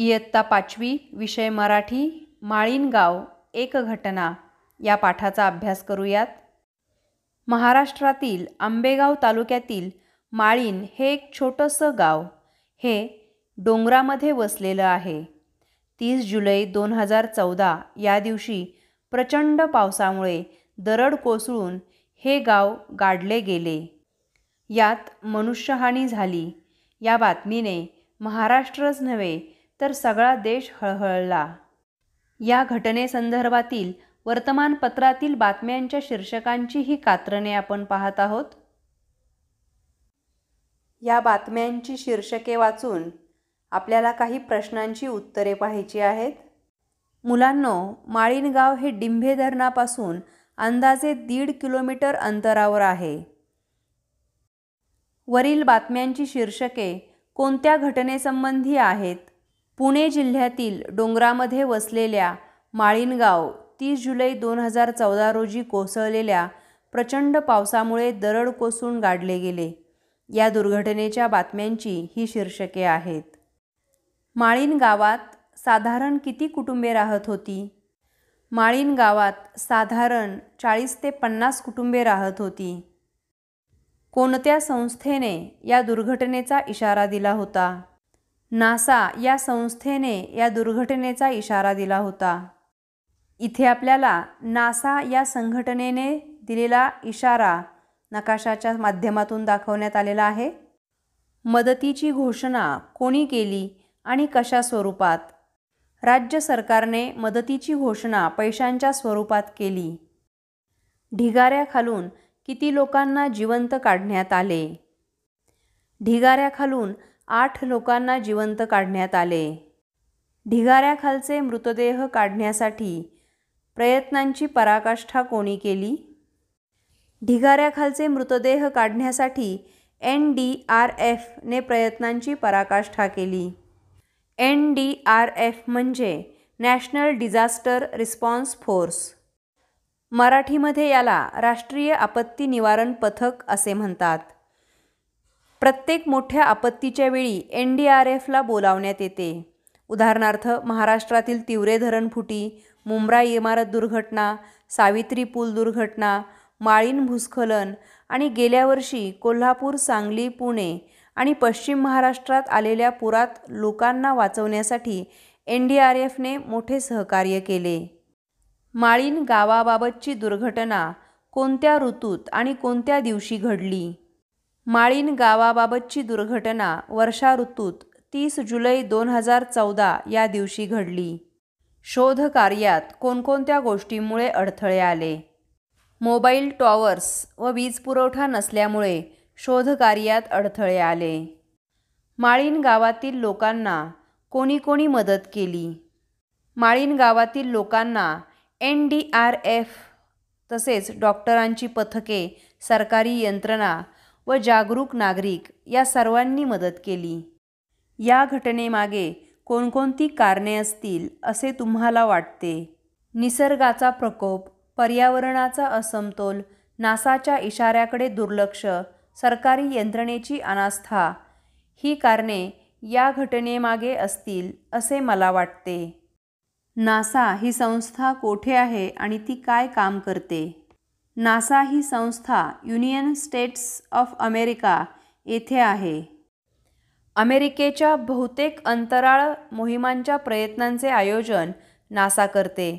इयत्ता पाचवी विषय मराठी माळीनगाव एक घटना. या पाठाचा अभ्यास करूयात. महाराष्ट्रातील आंबेगाव तालुक्यातील माळीन हे एक छोटंसं गाव. हे डोंगरामध्ये वसलेलं आहे. तीस जुलै दोन हजार चौदा या दिवशी प्रचंड पावसामुळे दरड कोसळून हे गाव गाडले गेले. यात मनुष्यहानी झाली. या बातमीने महाराष्ट्रच नव्हे तर सगळा देश हळहळला. या घटनेसंदर्भातील वर्तमानपत्रातील बातम्यांच्या शीर्षकांची ही कात्रणे आपण पाहत आहोत. या बातम्यांची शीर्षके वाचून आपल्याला काही प्रश्नांची उत्तरे पाहायची आहेत. मुलांनो माळीनगाव हे डिंभे धरणापासून अंदाजे दीड किलोमीटर अंतरावर आहे. वरील बातम्यांची शीर्षके कोणत्या घटनेसंबंधी आहेत? पुणे जिल्ह्यातील डोंगरामध्ये वसलेल्या माळीनगाव तीस जुलै दोन हजार चौदा रोजी कोसळलेल्या प्रचंड पावसामुळे दरड कोसळून गाडले गेले. या दुर्घटनेच्या बातम्यांची ही शीर्षके आहेत. माळीन गावात साधारण किती कुटुंबे राहत होती? माळीन गावात साधारण चाळीस ते पन्नास कुटुंबे राहत होती. कोणत्या संस्थेने या दुर्घटनेचा इशारा दिला होता? नासा या संस्थेने या दुर्घटनेचा इशारा दिला होता. इथे आपल्याला नासा या संघटनेने दिलेला इशारा नकाशाच्या माध्यमातून दाखवण्यात आलेला आहे. मदतीची घोषणा कोणी केली आणि कशा स्वरूपात? राज्य सरकारने मदतीची घोषणा पैशांच्या स्वरूपात केली. ढिगाऱ्याखालून किती लोकांना जिवंत काढण्यात आले? ढिगाऱ्याखालून आठ लोकांना जिवंत काढण्यात आले. ढिगाऱ्याखालचे मृतदेह काढण्यासाठी प्रयत्नांची पराकाष्ठा कोणी केली? ढिगाऱ्याखालचे मृतदेह काढण्यासाठी एन डी आर एफने प्रयत्नांची पराकाष्ठा केली. एन डी आर एफ म्हणजे नॅशनल डिझास्टर रिस्पॉन्स फोर्स. मराठीमध्ये याला राष्ट्रीय आपत्ती निवारण पथक असे म्हणतात. प्रत्येक मोठ्या आपत्तीच्या वेळी एन डी आर एफला बोलावण्यात येते. उदाहरणार्थ महाराष्ट्रातील तिवरे धरणफुटी मुंब्रा इमारत दुर्घटना सावित्री पूल दुर्घटना माळीन भूस्खलन आणि गेल्या वर्षी कोल्हापूर सांगली पुणे आणि पश्चिम महाराष्ट्रात आलेल्या पुरात लोकांना वाचवण्यासाठी एन डी आर एफने मोठे सहकार्य केले. माळीन गावाबाबतची दुर्घटना कोणत्या ऋतूत आणि कोणत्या दिवशी घडली? माळीन गावाबाबतची दुर्घटना वर्षा ऋतूत तीस जुलै दोन हजार चौदा या दिवशी घडली. शोधकार्यात कोणकोणत्या गोष्टींमुळे अडथळे आले? मोबाईल टॉवर्स व वीज पुरवठा नसल्यामुळे शोधकार्यात अडथळे आले. माळीन गावातील लोकांना कोणी कोणी मदत केली? माळीन गावातील लोकांना एन डी आर एफ तसेच डॉक्टरांची पथके सरकारी यंत्रणा व जागरूक नागरिक या सर्वांनी मदत केली. या घटनेमागे कोणकोणती कारणे असतील असे तुम्हाला वाटते? निसर्गाचा प्रकोप पर्यावरणाचा असमतोल नासाच्या इशाऱ्याकडे दुर्लक्ष सरकारी यंत्रणेची अनास्था ही कारणे या घटनेमागे असतील असे मला वाटते. नासा ही संस्था कोठे आहे आणि ती काय काम करते? नासा ही संस्था युनियन स्टेट्स ऑफ अमेरिका येथे आहे. अमेरिकेच्या बहुतेक अंतराळ मोहिमांच्या प्रयत्नांचे आयोजन नासा करते.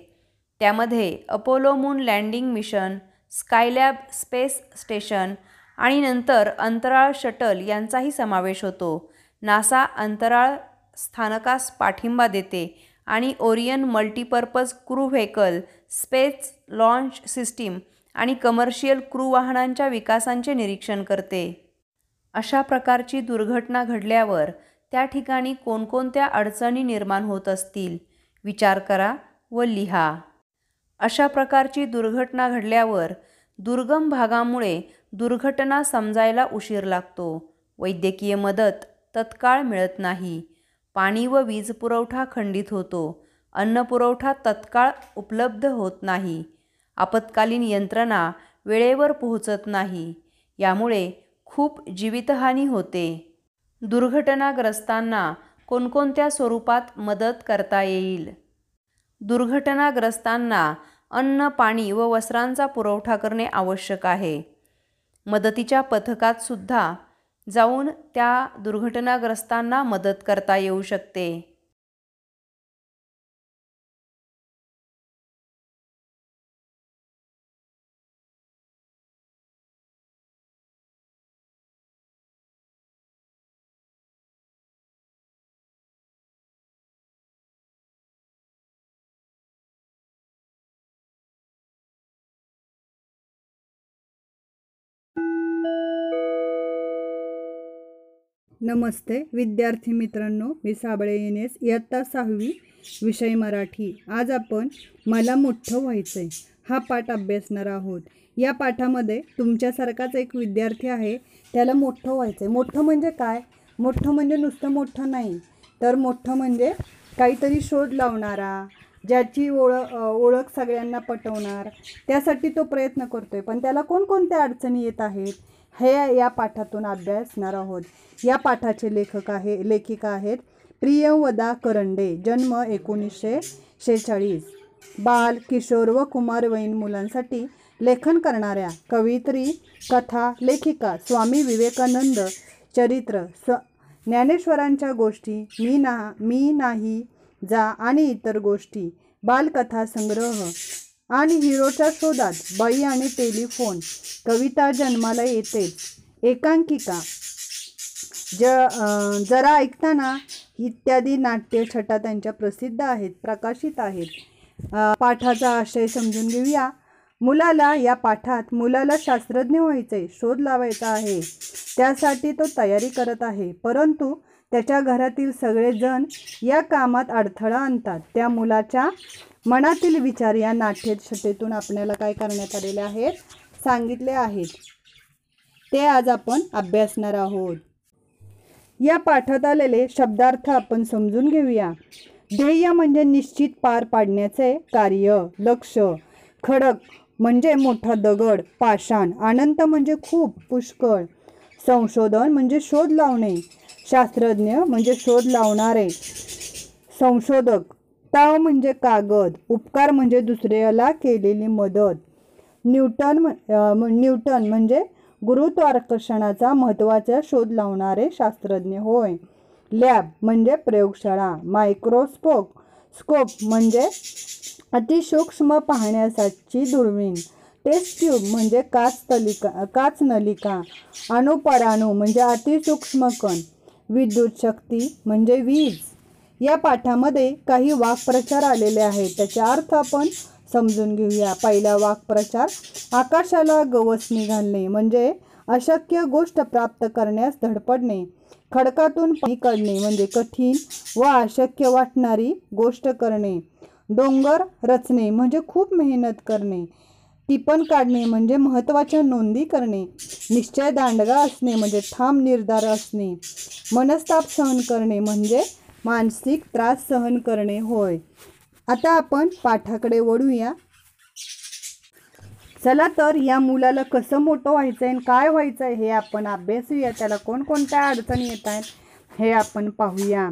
त्यामध्ये Apollo moon landing mission Skylab space station आणि नंतर अंतराळ शटल यांचाही समावेश होतो. नासा अंतराळ स्थानकास पाठिंबा देते आणि Orion multipurpose crew vehicle space launch system आणि कमर्शियल क्रू वाहनांच्या विकासांचे निरीक्षण करते. अशा प्रकारची दुर्घटना घडल्यावर त्या ठिकाणी कोणकोणत्या अडचणी निर्माण होत असतील विचार करा व लिहा. अशा प्रकारची दुर्घटना घडल्यावर दुर्गम भागामुळे दुर्घटना समजायला उशीर लागतो. वैद्यकीय मदत तत्काळ मिळत नाही. पाणी व वीज पुरवठा खंडित होतो. अन्नपुरवठा तत्काळ उपलब्ध होत नाही. आपत्कालीन यंत्रणा वेळेवर पोहोचत नाही. यामुळे खूप जीवितहानी होते. दुर्घटनाग्रस्तांना कोणकोणत्या स्वरूपात मदत करता येईल? दुर्घटनाग्रस्तांना अन्न पाणी व वस्त्रांचा पुरवठा करणे आवश्यक आहे. मदतीच्या पथकात सुद्धा जाऊन त्या दुर्घटनाग्रस्तांना मदत करता येऊ शकते. नमस्ते विद्यार्थी मित्रांनो मी साबळे येनेस इयत्ता सहावी विषय मराठी. आज आपण मला मोठं व्हायचं आहे हा पाठ अभ्यासणार आहोत. या पाठामध्ये तुमच्यासारखाच एक विद्यार्थी आहे त्याला मोठं व्हायचं आहे मोठं म्हणजे काय? मोठं म्हणजे नुसतं मोठं नाही तर मोठं म्हणजे काहीतरी शोध लावणारा ज्याची ओळख ओळख सगळ्यांना पटवणार त्यासाठी तो प्रयत्न करतो आहे पण त्याला कोणकोणत्या अडचणी येत आहेत? हे या पाठातून अभ्यासणार आहोत. या पाठाचे लेखक आहे लेखिका आहेत प्रियवदा करंडे जन्म एकोणीसशे शेहेचाळीस. बाल किशोर व कुमारवयीन मुलांसाठी लेखन करणाऱ्या कवित्री कथा लेखिका स्वामी विवेकानंद चरित्र स्व ज्ञानेश्वरांच्या गोष्टी मी ना मी नाही जा आणि इतर गोष्टी बालकथा संग्रह आणि हिरोच्या शोधात बाई आणि टेलिफोन. कविता जन्माला येते. एकांकिका. ज जरा ऐकताना इत्यादी नाट्यछटा त्यांच्या प्रसिद्ध आहेत प्रकाशित आहेत. पाठाचा आशय समजून घेऊया. मुलाला या पाठात मुलाला शास्त्रज्ञ व्हायचे शोध लावायचा आहे. त्यासाठी तो तयारी करत आहे. परंतु त्याच्या घरातील सगळेजण या कामात अडथळा आणतात. त्या मुलाच्या मनातील विचार या नाट्यछटेतून आपल्याला काय करण्यात आलेले आहेत सांगितले आहेत. ते आज आपण अभ्यासणार आहोत. या पाठात आलेले शब्दार्थ आपण समजून घेऊया. ध्येय म्हणजे निश्चित पार पाडण्याचे कार्य लक्ष खडक म्हणजे मोठा दगड पाषाण अनंत म्हणजे खूप पुष्कळ संशोधन म्हणजे शोध लावणे शास्त्रज्ञ म्हणजे शोध लावणारे संशोधक. ताव म्हणजे कागद उपकार म्हणजे दुसऱ्याला केलेली मदत. न्यूटन न्यूटन म्हणजे गुरुत्वाकर्षणाचा महत्त्वाचा शोध लावणारे शास्त्रज्ञ होय. लॅब म्हणजे प्रयोगशाळा. मायक्रोस्कोप स्कोप म्हणजे अतिसूक्ष्म पाहण्यासाठी दुर्बीण टेस्ट ट्यूब म्हणजे काच तलिका काच नलिका. अणुपराणू म्हणजे अतिसूक्ष्म कण. विद्युत शक्ती म्हणजे वीज. या पाठामध्ये काही वाक्प्रचार आलेले आहेत. त्याचा अर्थ आपण समजून घेऊया. पहिला वाक्प्रचार आकाशाला गवसणी घालणे म्हणजे अशक्य गोष्ट प्राप्त करण्यास धडपडणे खडकातून पाणी काढणे म्हणजे कठीण व अशक्य वाटणारी गोष्ट करणे डोंगर रचणे म्हणजे खूप मेहनत करणे. टिपण काढणे म्हणजे महत्त्वाच्या नोंदी करणे निश्चय दांडगा असणे म्हणजे ठाम निर्धार असणे मनस्ताप सहन करणे म्हणजे मानसिक त्रास सहन करणे होय. आता आपण पाठाकडे वळूया. चला तर या मुलाला कसं मोठं व्हायचं आहे आणि काय व्हायचं आहे हे आपण अभ्यासूया. त्याला कोणकोणत्या अडचणी येत आहेत हे आपण पाहूया.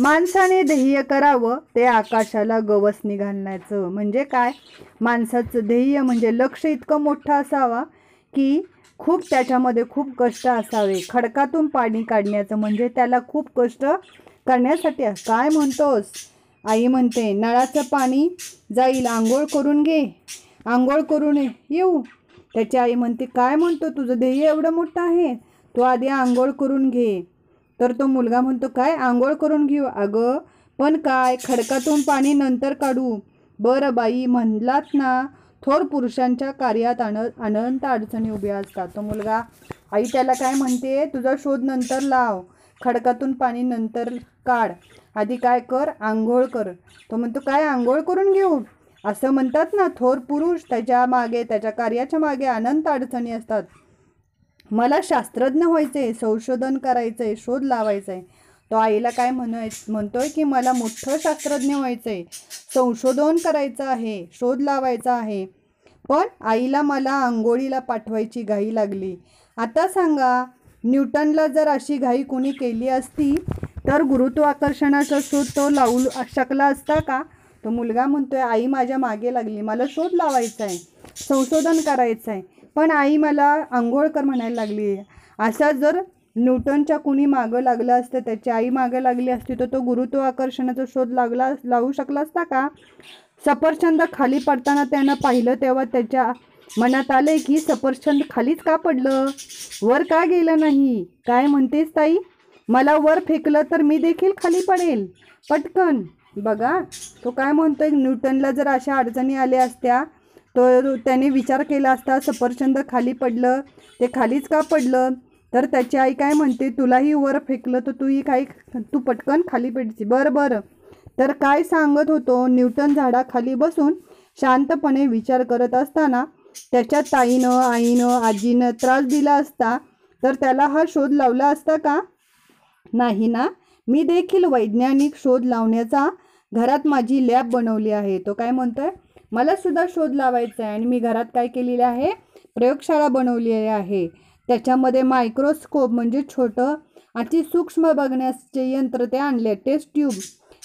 माणसाने ध्येय करावं ते आकाशाला गवस निघालण्याचं. म्हणजे काय? माणसाचं ध्येय म्हणजे लक्ष इतकं मोठं असावा की खूप त्याच्यामध्ये खूप कष्ट असावे. खडकातून पाणी काढण्याचं म्हणजे त्याला खूप कष्ट करण्यासाठी काय म्हणतोस? आई म्हणते नळाचं पाणी जाईल आंघोळ करून घे. आंघोळ करून ये- येऊ. त्याची आई म्हणते काय म्हणतो? तुझं ध्येय एवढं मोठं आहे. तू आधी आंघोळ करून घे. तर तो मुलगा म्हणतो काय आंघोळ करून घेऊ अगं? पण काय? खडकातून पाणी नंतर काढू. बरं बाई म्हणलात ना थोर पुरुषांच्या कार्यात अन अनंत अडचणी उभ्या असतात. तो मुलगा आई त्याला काय म्हणते? तुझा शोध नंतर लाव. खडकातून पाणी नंतर काढ. आधी काय कर? आंघोळ कर. तो म्हणतो काय आंघोळ करून घेऊ? असं म्हणतात ना थोर पुरुष त्याच्यामागे त्याच्या कार्याच्या मागे अनंत अडचणी असतात. मला शास्त्रज्ञ व्हायचं आहे संशोधन करायचं आहे शोध लावायचा. आहे तो आईला काय म्हणाय म्हणतोय की मला मोठं शास्त्रज्ञ व्हायचं आहे संशोधन करायचं आहे शोध लावायचा आहे. पण आईला मला आंघोळीला पाठवायची घाई लागली. आता सांगा न्यूटनला जर अशी घाई कोणी केली असती तर गुरुत्वाकर्षणाचा शोध तो लावू शकला असता का? तो मुलगा म्हणतोय आई माझ्या मागे लागली मला शोध लावायचा आहे संशोधन करायचं आहे पण आई मला आंघोळकर म्हणायला लागली. असा जर न्यूटनच्या कुणी मागं लागलं असतं त्याची आई मागं लागली असती तर तो गुरुत्वाकर्षणाचा शोध लागला लावू शकला असता का? सफरचंद खाली पडताना त्यानं पाहिलं तेव्हा त्याच्या मनात आले की सफरचंद खालीच का पडलं? वर का गेलं नाही? काय म्हणतेस ताई? मला वर फेकलं तर मी देखील खाली पडेल. पटकन. बघा तो काय म्हणतोय? न्यूटनला जर अशा अडचणी आल्या असत्या तर त्याने विचार केला असता सफरचंद खाली पडलं. ते खालीच का पडलं? तर त्याची आई काय म्हणते? तुलाही वर फेकलं तर तूही काही तू पटकन खाली पडची बरं बरं. तर काय सांगत होतो? न्यूटन झाडाखाली बसून शांतपणे विचार करत असताना त्याच्या ताईनं आईनं आजीनं त्रास दिला असता. तर त्याला हा शोध लावला असता का? नाही ना. मी देखील वैज्ञानिक शोध लावण्याचा घरात माझी लॅब बनवली आहे. तो काय म्हणतोय? मला सुद्धा शोध लावायचा आहे आणि मी घरात काय केलेले आहे? प्रयोगशाळा बनवलेली आहे. त्याच्यामध्ये मायक्रोस्कोप म्हणजे छोटं अति सूक्ष्म बघण्याचे यंत्र ते आणले टेस्ट ट्यूब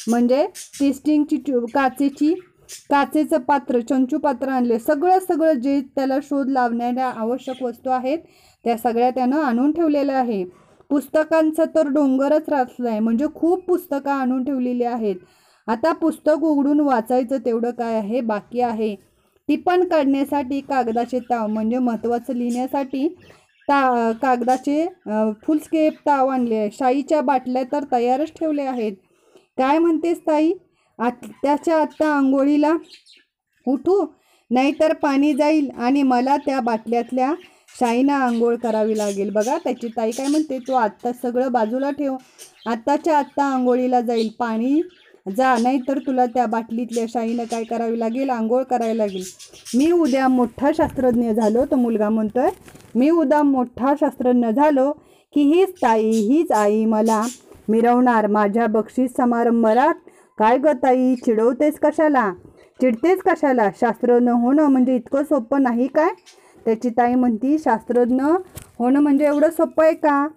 म्हणजे टेस्टिंगची ट्यूब काचेची काचेचं पात्र चंचू पात्र आणले. सगळं सगळं जे त्याला शोध लावण्याच्या आवश्यक वस्तू आहेत त्या सगळ्या त्यानं आणून ठेवलेल्या आहे. पुस्तकांचं तर डोंगरच राचलं आहे म्हणजे खूप पुस्तकं आणून ठेवलेली आहेत. आता पुस्तक उघडून वाचायचं तेवढं काय आहे? बाकी आहे. टिपण काढण्यासाठी कागदाचे ताव म्हणजे महत्त्वाचं लिहिण्यासाठी ता कागदाचे फुलस्केप ताव आणले आहे. शाईच्या बाटल्या तर तयारच ठेवले आहेत. काय म्हणतेस ताई? आत त्याच्या आत्ता आंघोळीला उठू नाहीतर पाणी जाईल आणि मला त्या बाटल्यातल्या शाईनं आंघोळ करावी लागेल. बघा त्याची ताई काय म्हणते? तू आत्ता सगळं बाजूला ठेव. आत्ताच्या आत्ता आंघोळीला जाईल. पाणी जा नाहीतर तुला त्या बाटलीतल्या शाईनं काय करावी लागेल? आंघोळ करावी लागेल. मी उद्या मोठा शास्त्रज्ञ झालो तो मुलगा म्हणतोय. मी उद्या मोठा शास्त्रज्ञ झालो की हीच ताई हीच आई मला मिरवणार. माझ्या बक्षीस समारंभात काय ग ताई चिडवतेस कशाला? चिडतेच कशाला? शास्त्रज्ञ होणं म्हणजे इतकं सोपं नाही काय? त्याची ताई म्हणती शास्त्रज्ञ होणं म्हणजे एवढं सोपं आहे का?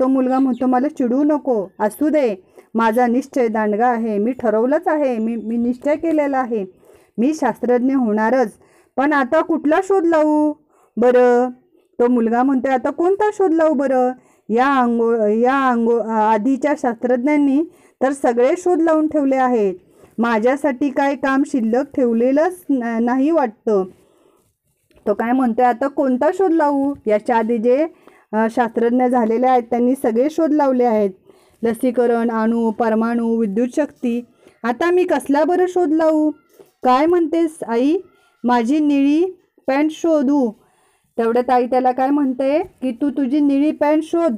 तो मुलगा म्हणतो मला चिडू नको असू दे. माझा निश्चय दांडगा आहे. मी ठरवलंच आहे. मी मी निश्चय केलेला आहे. मी शास्त्रज्ञ होणारच. पण आता कुठला शोध लावू? बरं. तो मुलगा म्हणतोय आता कोणता शोध लावू बरं? या आंघोळ या आंघोळ आधीच्या शास्त्रज्ञांनी तर सगळे शोध लावून ठेवले आहेत. माझ्यासाठी काय काम शिल्लक ठेवलेलंच न- नाही वाटतं. तो काय म्हणतोय आता कोणता शोध लावू? याच्या आधी जे शास्त्रज्ञ झालेले आहेत त्यांनी सगळे शोध लावले आहेत. लसीकरण अणू परमाणू विद्युत शक्ती. आता मी कसला बरं शोध लावू काय म्हणतेस आई? माझी निळी पॅन्ट शोधू. तेवढ्यात आई त्याला काय म्हणते? की तू तुझी निळी पॅन्ट शोध.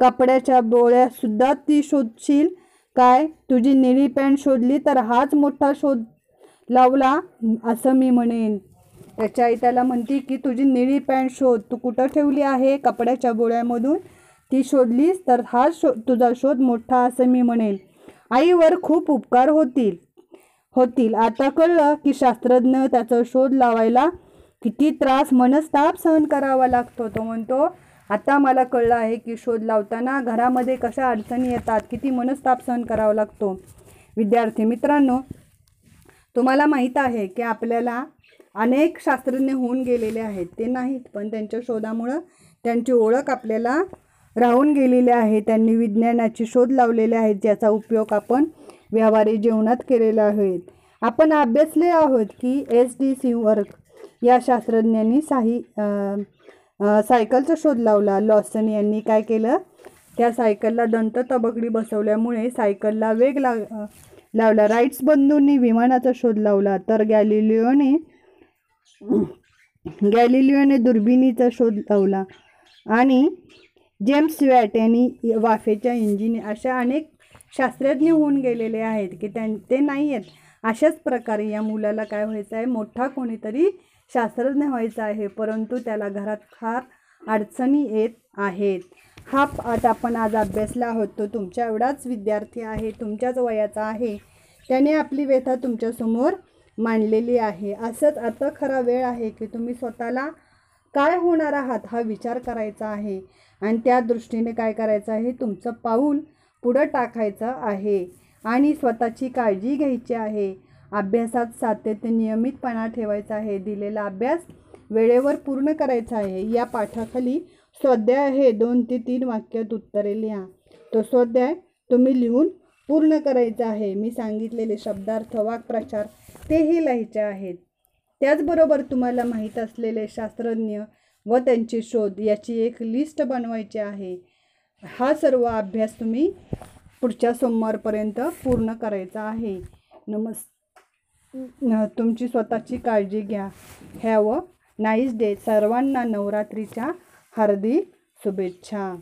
कपड्याच्या बोळ्यासुद्धा ती शोधशील. काय? तुझी निळी पॅन्ट शोधली तर हाच मोठा शोध लावला असं मी म्हणेन. त्याच्या आई त्याला म्हणते की तुझी निळी पॅन्ट शोध. तू कुठं ठेवली आहे कपड्याच्या बोळ्यामधून? ती शोधलीस तर हा शो तुझा शोध मोठा असं मी म्हणेन. आईवर खूप उपकार होतील होतील. आता कळलं की शास्त्रज्ञ त्याचा शोध लावायला किती त्रास मनस्ताप सहन करावा लागतो. तो म्हणतो आता मला कळलं आहे की शोध लावताना घरामध्ये कशा अडचणी येतात किती मनस्ताप सहन करावा लागतो. विद्यार्थी मित्रांनो तुम्हाला माहीत आहे की आपल्याला अनेक शास्त्रज्ञ होऊन गेलेले आहेत. ते नाहीत पण त्यांच्या शोधामुळं त्यांची ओळख आपल्याला राहून गेलेले आहे. त्यांनी विज्ञानाचे शोध लावलेले आहेत ज्याचा उपयोग आपण व्यावहारिक जीवनात केलेला आहे. आपण अभ्यासले आहोत की एस डी सी वर्क या शास्त्रज्ञांनी साही सायकलचा शोध लावला. लॉसन यांनी काय केलं? त्या सायकलला दंत तबकडी बसवल्यामुळे सायकलला वेग लाग लावला. राईट्स बंधूंनी विमानाचा शोध लावला. तर गॅलिलिओने गॅलिलिओने दुर्बिणीचा शोध लावला. आणि जेम्स वॅट यांनी वाफेच्या इंजिन अशा अनेक शास्त्रज्ञ होऊन गेलेले आहेत की त्यां ते नाही आहेत. अशाच प्रकारे या मुलाला काय व्हायचं आहे? मोठा कोणीतरी शास्त्रज्ञ व्हायचा आहे परंतु त्याला घरात फार अडचणी येत आहेत. हा पाठ आपण आज अभ्यासला आहोत. तो तुमच्या एवढाच विद्यार्थी आहे तुमच्याच वयाचा आहे. त्याने आपली व्यथा तुमच्यासमोर मांडलेली आहे. असंच आता खरा वेळ आहे की तुम्ही स्वतःला काय होणार आहात हा विचार करायचा आहे. आणि त्या दृष्टीने काय करायचं आहे? तुमचं पाऊल पुढं टाकायचं आहे. आणि स्वतःची काळजी घ्यायची आहे. अभ्यासात सातत्य नियमितपणा ठेवायचा आहे. दिलेला अभ्यास वेळेवर पूर्ण करायचा आहे. या पाठाखाली स्वाध्याय आहे. दोन ते तीन वाक्यात उत्तरे लिहा. तो स्वाध्याय तुम्ही लिहून पूर्ण करायचा आहे. मी सांगितलेले शब्दार्थ वाक्प्रचार तेही लिहायचे आहेत. त्याचबरोबर तुम्हाला माहीत असलेले शास्त्रज्ञ व त्यांचे शोध याची एक लिस्ट बनवायची आहे. हा सर्व अभ्यास तुम्ही पुढच्या सोमवारपर्यंत पूर्ण करायचा आहे. नमस् तुमची स्वतःची काळजी घ्या. Have a nice day. सर्वांना नवरात्रीच्या हार्दिक शुभेच्छा.